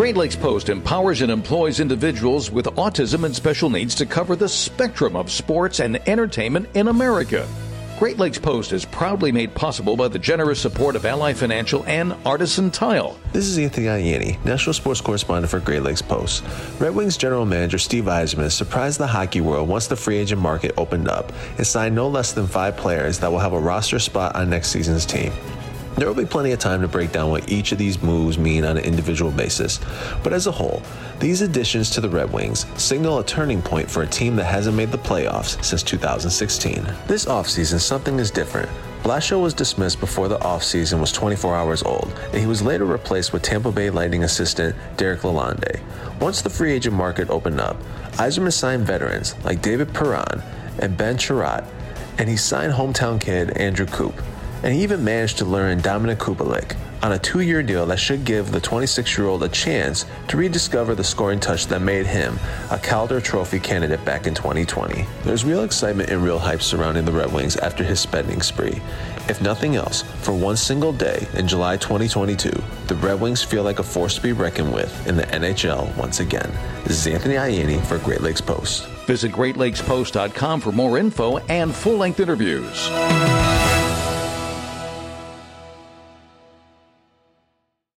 Great Lakes Post empowers and employs individuals with autism and special needs to cover the spectrum of sports and entertainment in America. Great Lakes Post is proudly made possible by the generous support of Ally Financial and Artisan Tile. This is Anthony Ianni, National Sports Correspondent for Great Lakes Post. Red Wings General Manager Steve Yzerman surprised the hockey world once the free agent market opened up and signed no less than five players that will have a roster spot on next season's team. There will be plenty of time to break down what each of these moves mean on an individual basis, but as a whole, these additions to the Red Wings signal a turning point for a team that hasn't made the playoffs since 2016. This offseason, something is different. Blashill was dismissed before the offseason was 24 hours old, and he was later replaced with Tampa Bay Lightning assistant Derek Lalonde. Once the free agent market opened up, Yzerman signed veterans like David Perron and Ben Chiarot, and he signed hometown kid Andrew Copp and he even managed to learn Dominik Kubalik on a two year deal that should give the 26 year old a chance to rediscover the scoring touch that made him a Calder Trophy candidate back in 2020. There's real excitement and real hype surrounding the Red Wings after his spending spree. If nothing else, for one single day in July 2022, the Red Wings feel like a force to be reckoned with in the NHL once again. This is Anthony Ianni for Great Lakes Post. Visit GreatLakesPost.com for more info and full length interviews.